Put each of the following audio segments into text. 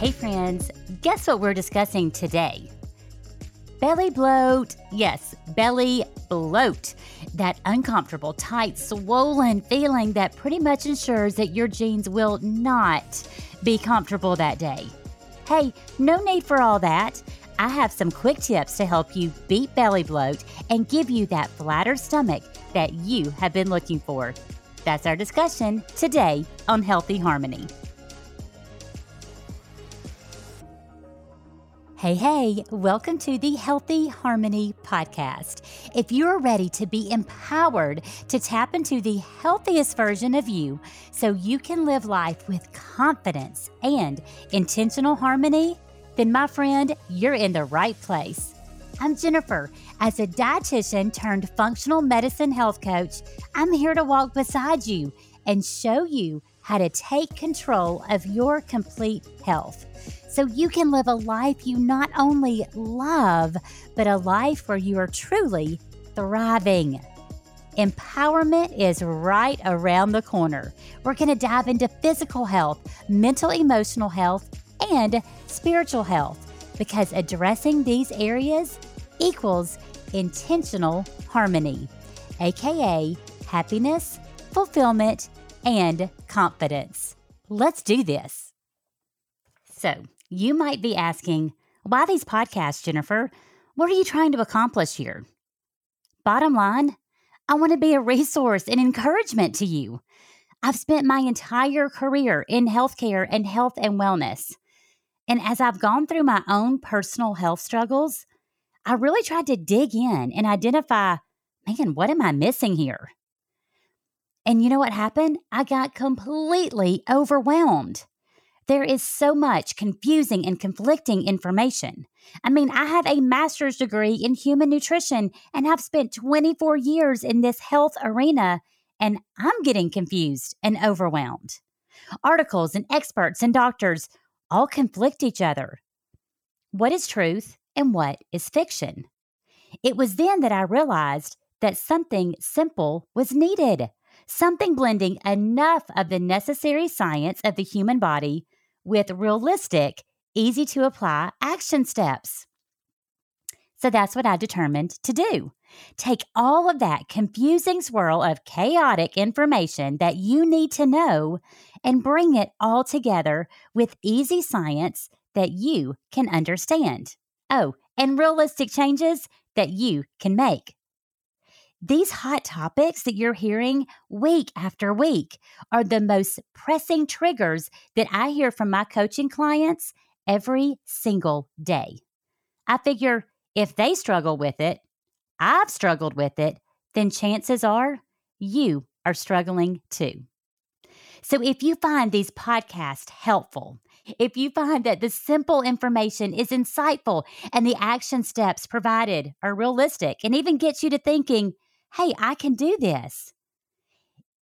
Hey, friends, guess what we're discussing today? Belly bloat. Yes, belly bloat. That uncomfortable, tight, swollen feeling that pretty much ensures that your jeans will not be comfortable that day. Hey, no need for all that. I have some quick tips to help you beat belly bloat and give you that flatter stomach that you have been looking for. That's our discussion today on Healthy Harmony. Hey, hey, welcome to the Healthy Harmony podcast. If you're ready to be empowered to tap into the healthiest version of you so you can live life with confidence and intentional harmony, then my friend, you're in the right place. I'm Jennifer. As a dietitian turned functional medicine health coach, I'm here to walk beside you and show you how to take control of your complete health so you can live a life you not only love, but a life where you are truly thriving. Empowerment is right around the corner. We're going to dive into physical health, mental emotional health, and spiritual health because addressing these areas equals intentional harmony, aka happiness, fulfillment, and confidence. Let's do this. So, you might be asking, why these podcasts, Jennifer? What are you trying to accomplish here? Bottom line, I want to be a resource and encouragement to you. I've spent my entire career in healthcare and health and wellness. And as I've gone through my own personal health struggles, I really tried to dig in and identify man, what am I missing here? And you know what happened? I got completely overwhelmed. There is so much confusing and conflicting information. I mean, I have a master's degree in human nutrition and I've spent 24 years in this health arena, and I'm getting confused and overwhelmed. Articles and experts and doctors all conflict each other. What is truth and what is fiction? It was then that I realized that something simple was needed, something blending enough of the necessary science of the human body with realistic, easy to apply action steps. So that's what I determined to do. Take all of that confusing swirl of chaotic information that you need to know and bring it all together with easy science that you can understand. Oh, and realistic changes that you can make. These hot topics that you're hearing week after week are the most pressing triggers that I hear from my coaching clients every single day. I figure if they struggle with it, I've struggled with it, then chances are you are struggling too. So if you find these podcasts helpful, if you find that the simple information is insightful and the action steps provided are realistic and even gets you to thinking, hey, I can do this.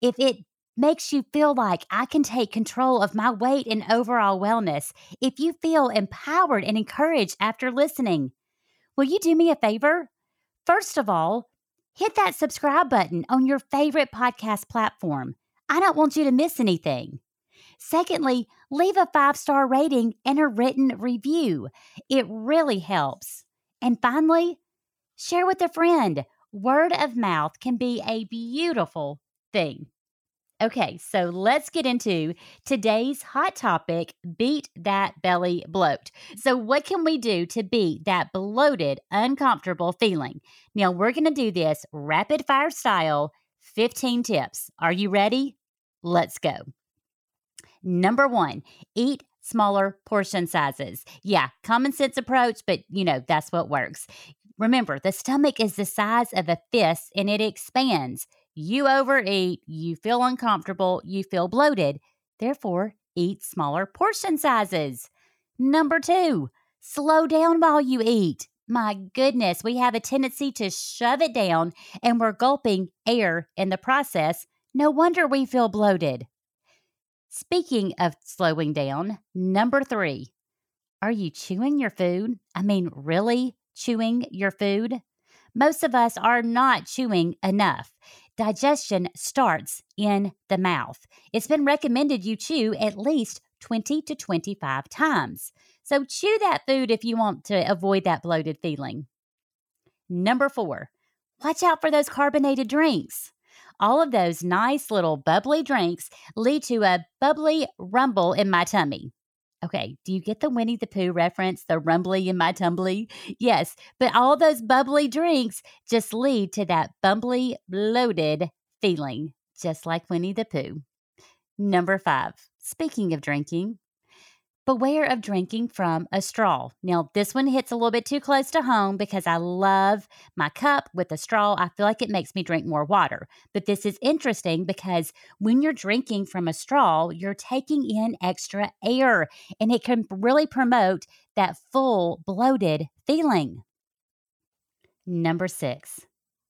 If it makes you feel like I can take control of my weight and overall wellness, if you feel empowered and encouraged after listening, will you do me a favor? First of all, hit that subscribe button on your favorite podcast platform. I don't want you to miss anything. Secondly, leave a five star rating and a written review. It really helps. And finally, share with a friend. Word of mouth can be a beautiful thing. Okay, so let's get into today's hot topic beat that belly bloat. So, what can we do to beat that bloated, uncomfortable feeling? Now, we're going to do this rapid fire style 15 tips. Are you ready? Let's go. Number one, eat smaller portion sizes. Yeah, common sense approach, but you know, that's what works. Remember, the stomach is the size of a fist and it expands. You overeat, you feel uncomfortable, you feel bloated. Therefore, eat smaller portion sizes. Number two, slow down while you eat. My goodness, we have a tendency to shove it down and we're gulping air in the process. No wonder we feel bloated. Speaking of slowing down, number three, are you chewing your food? I mean, really chewing your food? Most of us are not chewing enough. Digestion starts in the mouth. It's been recommended you chew at least 20 to 25 times. So chew that food if you want to avoid that bloated feeling. Number four, watch out for those carbonated drinks. All of those nice little bubbly drinks lead to a bubbly rumble in my tummy. Okay, do you get the Winnie the Pooh reference, the rumbly in my tumbly? Yes, but all those bubbly drinks just lead to that bumbly, bloated feeling, just like Winnie the Pooh. Number five, speaking of drinking, beware of drinking from a straw. Now, this one hits a little bit too close to home because I love my cup with a straw. I feel like it makes me drink more water. But this is interesting because when you're drinking from a straw, you're taking in extra air and it can really promote that full, bloated feeling. Number six,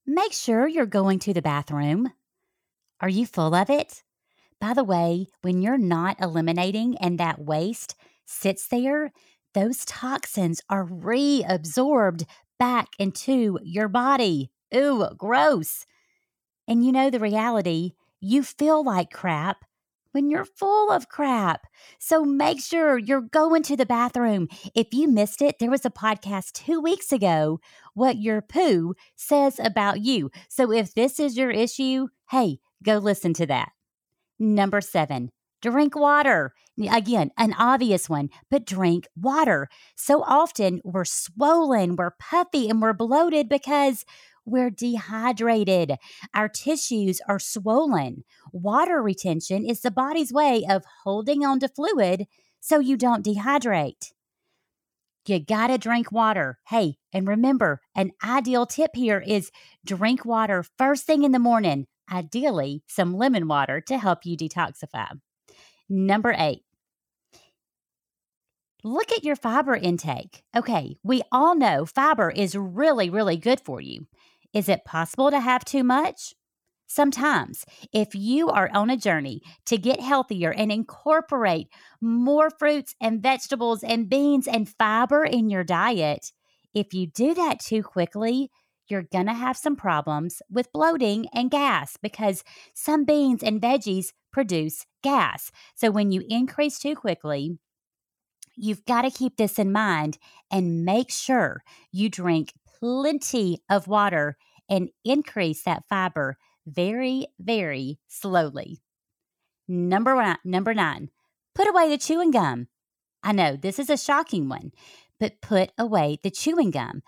make sure you're going to the bathroom. Are you full of it? By the way, when you're not eliminating and that waste sits there, those toxins are reabsorbed back into your body. Ooh, gross. And you know the reality, you feel like crap when you're full of crap. So make sure you're going to the bathroom. If you missed it, there was a podcast two weeks ago, What Your Poo Says About You. So if this is your issue, hey, go listen to that. Number seven, drink water. Again, an obvious one, but drink water. So often we're swollen, we're puffy, and we're bloated because we're dehydrated. Our tissues are swollen. Water retention is the body's way of holding on to fluid so you don't dehydrate. You gotta drink water. Hey, and remember, an ideal tip here is drink water first thing in the morning ideally some lemon water to help you detoxify. Number eight, look at your fiber intake. Okay, we all know fiber is really, really good for you. Is it possible to have too much? Sometimes, if you are on a journey to get healthier and incorporate more fruits and vegetables and beans and fiber in your diet, if you do that too quickly, you're going to have some problems with bloating and gas because some beans and veggies produce gas. So when you increase too quickly, you've got to keep this in mind and make sure you drink plenty of water and increase that fiber very, very slowly. Number one, number nine, put away the chewing gum. I know this is a shocking one, but put away the chewing gum.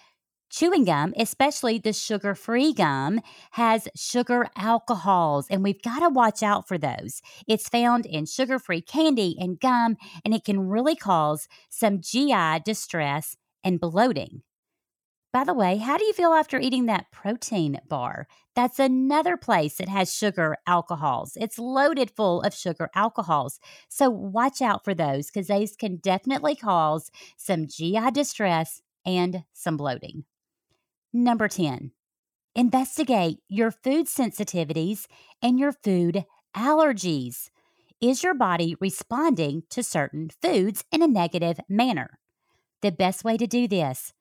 Chewing gum, especially the sugar free gum, has sugar alcohols, and we've got to watch out for those. It's found in sugar free candy and gum, and it can really cause some GI distress and bloating. By the way, how do you feel after eating that protein bar? That's another place that has sugar alcohols. It's loaded full of sugar alcohols. So watch out for those because those can definitely cause some GI distress and some bloating. Number 10, investigate your food sensitivities and your food allergies. Is your body responding to certain foods in a negative manner? The best way to do this,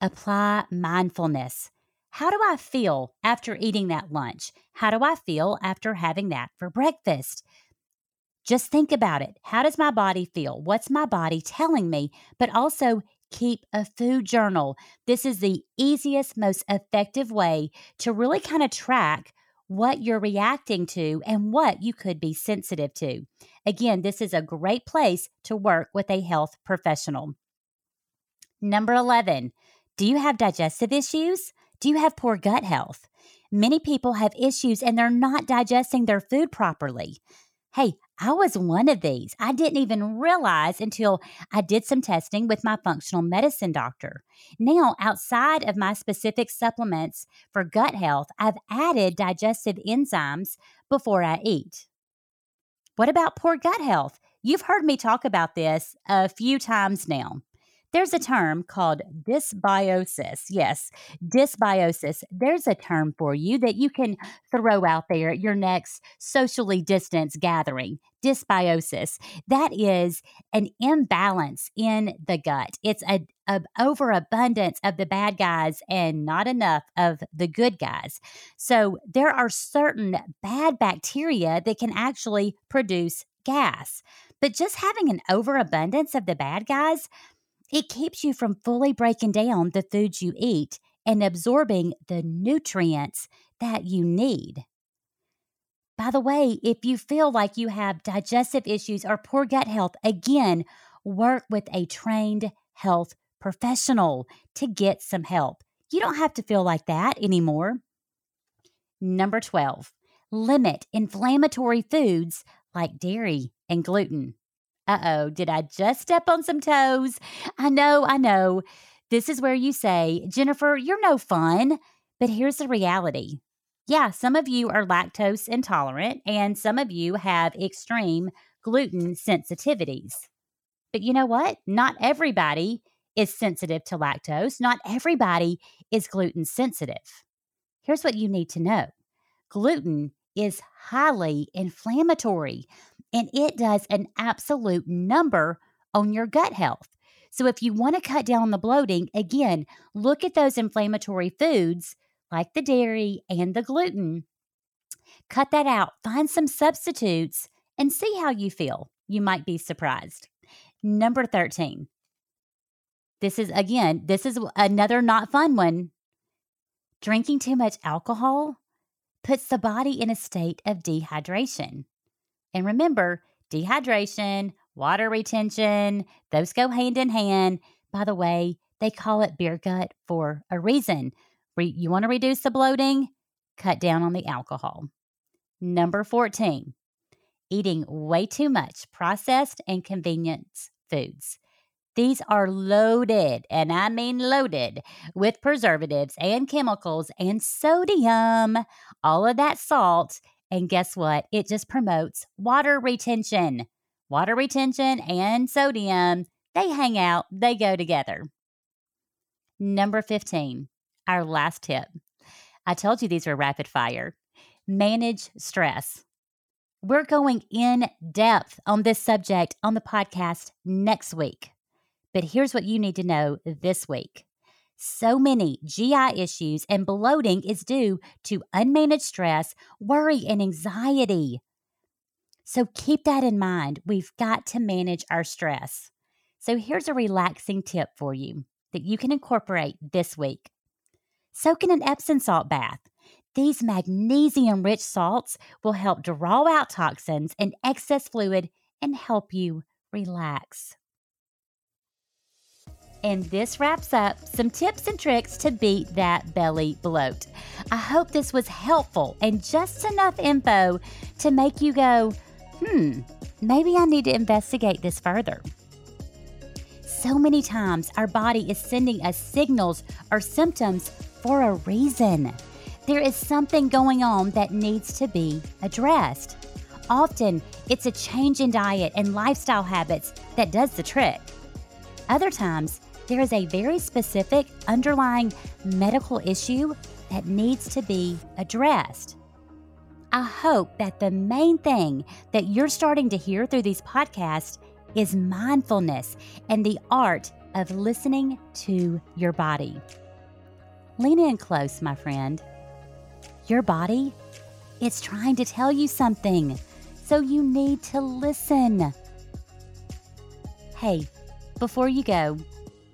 apply mindfulness. How do I feel after eating that lunch? How do I feel after having that for breakfast? Just think about it. How does my body feel? What's my body telling me? But also keep a food journal. This is the easiest, most effective way to really kind of track what you're reacting to and what you could be sensitive to. Again, this is a great place to work with a health professional. Number 11, do you have digestive issues? Do you have poor gut health? Many people have issues and they're not digesting their food properly. Hey, I was one of these. I didn't even realize until I did some testing with my functional medicine doctor. Now, outside of my specific supplements for gut health, I've added digestive enzymes before I eat. What about poor gut health? You've heard me talk about this a few times now. There's a term called dysbiosis. Yes, dysbiosis. There's a term for you that you can throw out there at your next socially distanced gathering. Dysbiosis. That is an imbalance in the gut. It's a, a overabundance of the bad guys and not enough of the good guys. So there are certain bad bacteria that can actually produce gas. But just having an overabundance of the bad guys, it keeps you from fully breaking down the foods you eat and absorbing the nutrients that you need. By the way, if you feel like you have digestive issues or poor gut health, again, work with a trained health professional to get some help. You don't have to feel like that anymore. Number 12, limit inflammatory foods like dairy and gluten. Uh oh, did I just step on some toes? I know, I know. This is where you say, Jennifer, you're no fun. But here's the reality yeah, some of you are lactose intolerant, and some of you have extreme gluten sensitivities. But you know what? Not everybody is sensitive to lactose, not everybody is gluten sensitive. Here's what you need to know gluten is highly inflammatory and it does an absolute number on your gut health. So, if you want to cut down the bloating, again, look at those inflammatory foods like the dairy and the gluten. Cut that out, find some substitutes, and see how you feel. You might be surprised. Number 13. This is, again, this is another not fun one. Drinking too much alcohol puts the body in a state of dehydration. And remember, dehydration, water retention, those go hand in hand. By the way, they call it beer gut for a reason. Re- you want to reduce the bloating? Cut down on the alcohol. Number 14, eating way too much processed and convenience foods. These are loaded, and I mean loaded, with preservatives and chemicals and sodium, all of that salt. And guess what? It just promotes water retention. Water retention and sodium, they hang out, they go together. Number 15, our last tip. I told you these were rapid fire. Manage stress. We're going in depth on this subject on the podcast next week. But here's what you need to know this week. So many GI issues and bloating is due to unmanaged stress, worry, and anxiety. So keep that in mind. We've got to manage our stress. So here's a relaxing tip for you that you can incorporate this week. Soak in an Epsom salt bath. These magnesium rich salts will help draw out toxins and excess fluid and help you relax. And this wraps up some tips and tricks to beat that belly bloat. I hope this was helpful and just enough info to make you go, hmm, maybe I need to investigate this further. So many times our body is sending us signals or symptoms for a reason. There is something going on that needs to be addressed. Often, it's a change in diet and lifestyle habits that does the trick. Other times, there is a very specific underlying medical issue that needs to be addressed. I hope that the main thing that you're starting to hear through these podcasts is mindfulness and the art of listening to your body. Lean in close, my friend. Your body, it's trying to tell you something, so you need to listen. Hey, before you go,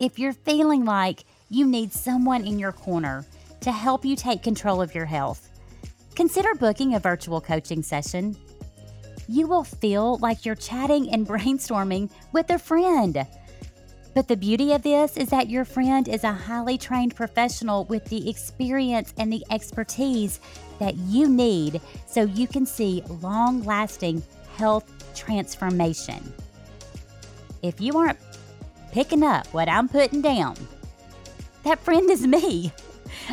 if you're feeling like you need someone in your corner to help you take control of your health, consider booking a virtual coaching session. You will feel like you're chatting and brainstorming with a friend but the beauty of this is that your friend is a highly trained professional with the experience and the expertise that you need so you can see long lasting health transformation. If you aren't picking up what I'm putting down, that friend is me.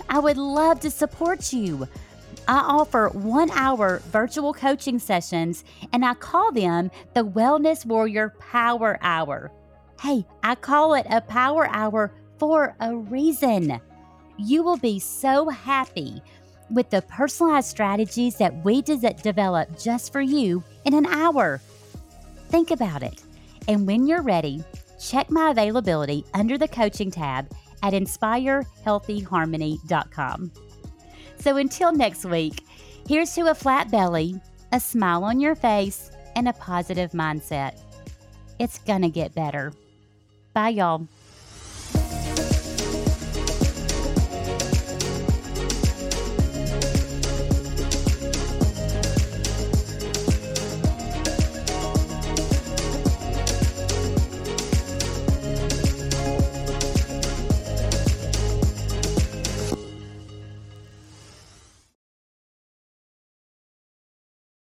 I would love to support you. I offer one hour virtual coaching sessions and I call them the Wellness Warrior Power Hour. Hey, I call it a power hour for a reason. You will be so happy with the personalized strategies that we de- develop just for you in an hour. Think about it. And when you're ready, check my availability under the coaching tab at inspirehealthyharmony.com. So until next week, here's to a flat belly, a smile on your face, and a positive mindset. It's to get better. Bye, y'all.